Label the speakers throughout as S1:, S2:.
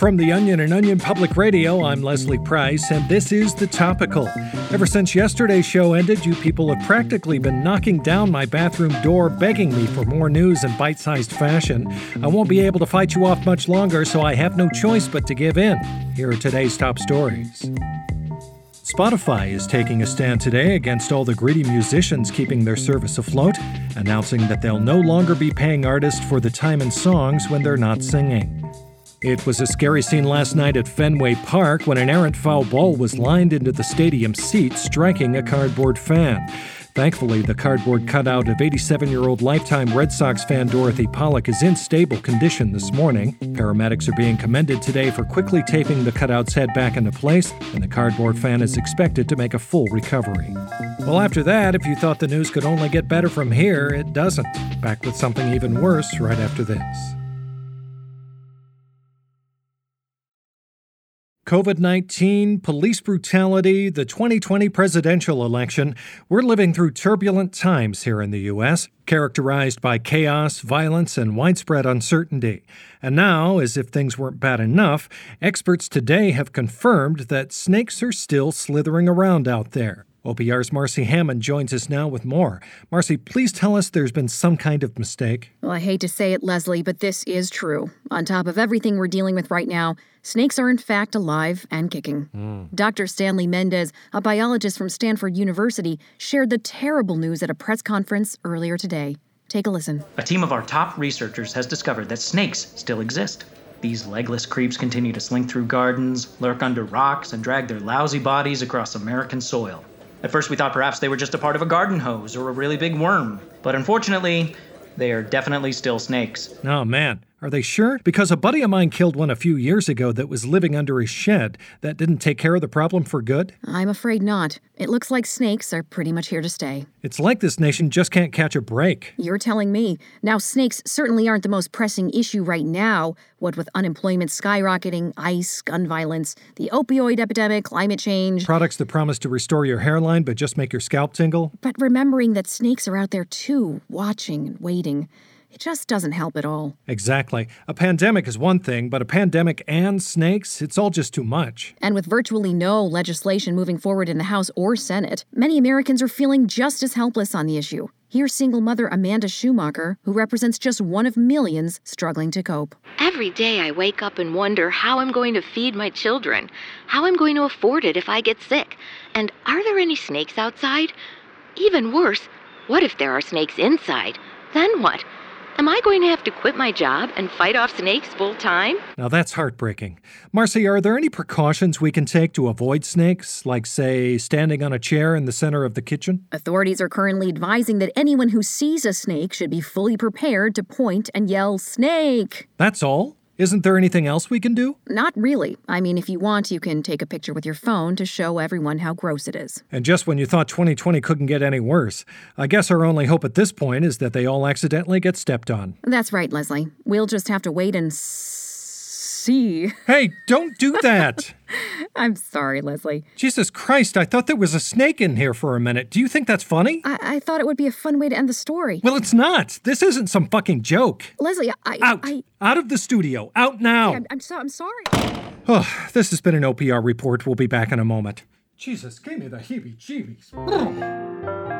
S1: From the Onion and Onion Public Radio, I'm Leslie Price, and this is The Topical. Ever since yesterday's show ended, you people have practically been knocking down my bathroom door, begging me for more news in bite sized fashion. I won't be able to fight you off much longer, so I have no choice but to give in. Here are today's top stories. Spotify is taking a stand today against all the greedy musicians keeping their service afloat, announcing that they'll no longer be paying artists for the time in songs when they're not singing. It was a scary scene last night at Fenway Park when an errant foul ball was lined into the stadium seats, striking a cardboard fan. Thankfully, the cardboard cutout of 87 year old lifetime Red Sox fan Dorothy Pollock is in stable condition this morning. Paramedics are being commended today for quickly taping the cutout's head back into place, and the cardboard fan is expected to make a full recovery. Well, after that, if you thought the news could only get better from here, it doesn't. Back with something even worse right after this. COVID 19, police brutality, the 2020 presidential election, we're living through turbulent times here in the U.S., characterized by chaos, violence, and widespread uncertainty. And now, as if things weren't bad enough, experts today have confirmed that snakes are still slithering around out there. OPR's Marcy Hammond joins us now with more. Marcy, please tell us there's been some kind of mistake.
S2: Well, I hate to say it, Leslie, but this is true. On top of everything we're dealing with right now, snakes are in fact alive and kicking. Mm. Dr. Stanley Mendez, a biologist from Stanford University, shared the terrible news at a press conference earlier today. Take a listen.
S3: A team of our top researchers has discovered that snakes still exist. These legless creeps continue to slink through gardens, lurk under rocks, and drag their lousy bodies across American soil. At first, we thought perhaps they were just a part of a garden hose or a really big worm. But unfortunately, they are definitely still snakes.
S1: Oh, man. Are they sure? Because a buddy of mine killed one a few years ago that was living under his shed. That didn't take care of the problem for good?
S2: I'm afraid not. It looks like snakes are pretty much here to stay.
S1: It's like this nation just can't catch a break.
S2: You're telling me. Now, snakes certainly aren't the most pressing issue right now, what with unemployment skyrocketing, ICE, gun violence, the opioid epidemic, climate change.
S1: Products that promise to restore your hairline but just make your scalp tingle.
S2: But remembering that snakes are out there too, watching and waiting. It just doesn't help at all.
S1: Exactly. A pandemic is one thing, but a pandemic and snakes, it's all just too much.
S2: And with virtually no legislation moving forward in the House or Senate, many Americans are feeling just as helpless on the issue. Here's single mother Amanda Schumacher, who represents just one of millions struggling to cope.
S4: Every day I wake up and wonder how I'm going to feed my children, how I'm going to afford it if I get sick, and are there any snakes outside? Even worse, what if there are snakes inside? Then what? Am I going to have to quit my job and fight off snakes full time?
S1: Now that's heartbreaking. Marcy, are there any precautions we can take to avoid snakes, like, say, standing on a chair in the center of the kitchen?
S2: Authorities are currently advising that anyone who sees a snake should be fully prepared to point and yell, Snake!
S1: That's all? Isn't there anything else we can do?
S2: Not really. I mean, if you want, you can take a picture with your phone to show everyone how gross it is.
S1: And just when you thought 2020 couldn't get any worse, I guess our only hope at this point is that they all accidentally get stepped on.
S2: That's right, Leslie. We'll just have to wait and s- see.
S1: Hey, don't do that.
S2: I'm sorry, Leslie.
S1: Jesus Christ, I thought there was a snake in here for a minute. Do you think that's funny?
S2: I, I thought it would be a fun way to end the story.
S1: Well, it's not. This isn't some fucking joke.
S2: Leslie, I.
S1: Out.
S2: I,
S1: Out of the studio. Out now.
S2: I'm, I'm, so, I'm sorry.
S1: Oh, this has been an OPR report. We'll be back in a moment. Jesus, give me the heebie jeebies.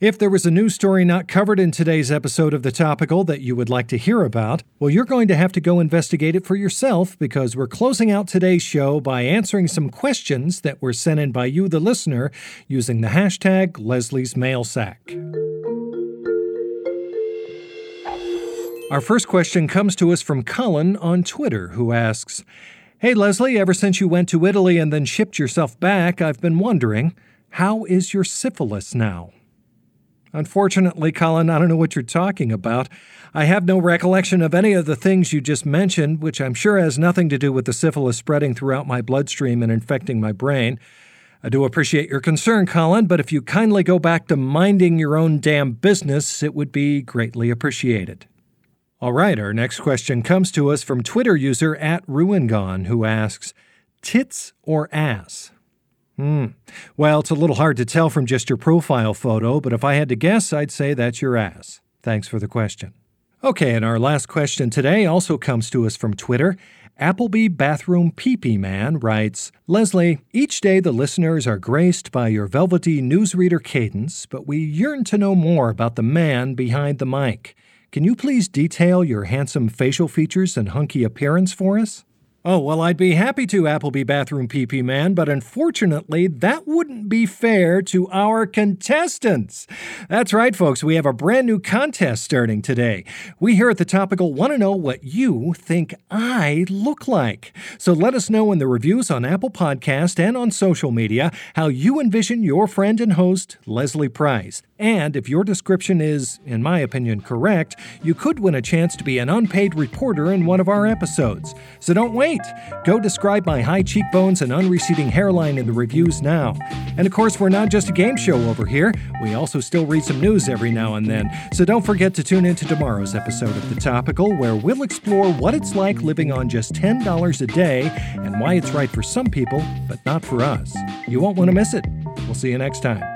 S1: If there was a news story not covered in today's episode of The Topical that you would like to hear about, well, you're going to have to go investigate it for yourself because we're closing out today's show by answering some questions that were sent in by you, the listener, using the hashtag Leslie's Mail Sack. Our first question comes to us from Colin on Twitter, who asks Hey Leslie, ever since you went to Italy and then shipped yourself back, I've been wondering How is your syphilis now? Unfortunately, Colin, I don't know what you're talking about. I have no recollection of any of the things you just mentioned, which I'm sure has nothing to do with the syphilis spreading throughout my bloodstream and infecting my brain. I do appreciate your concern, Colin, but if you kindly go back to minding your own damn business, it would be greatly appreciated. All right, our next question comes to us from Twitter user at Ruingon, who asks, Tits or ass? Hmm. Well, it's a little hard to tell from just your profile photo, but if I had to guess, I'd say that's your ass. Thanks for the question. Okay, and our last question today also comes to us from Twitter Appleby Bathroom Peepee Man writes Leslie, each day the listeners are graced by your velvety newsreader cadence, but we yearn to know more about the man behind the mic. Can you please detail your handsome facial features and hunky appearance for us? Oh, well, I'd be happy to, Appleby Bathroom PP Man, but unfortunately, that wouldn't be fair to our contestants. That's right, folks, we have a brand new contest starting today. We here at The Topical want to know what you think I look like. So let us know in the reviews on Apple Podcast and on social media how you envision your friend and host, Leslie Price. And if your description is, in my opinion, correct, you could win a chance to be an unpaid reporter in one of our episodes. So don't wait. Go describe my high cheekbones and unreceding hairline in the reviews now. And of course, we're not just a game show over here, we also still read some news every now and then. So don't forget to tune in to tomorrow's episode of The Topical, where we'll explore what it's like living on just $10 a day and why it's right for some people, but not for us. You won't want to miss it. We'll see you next time.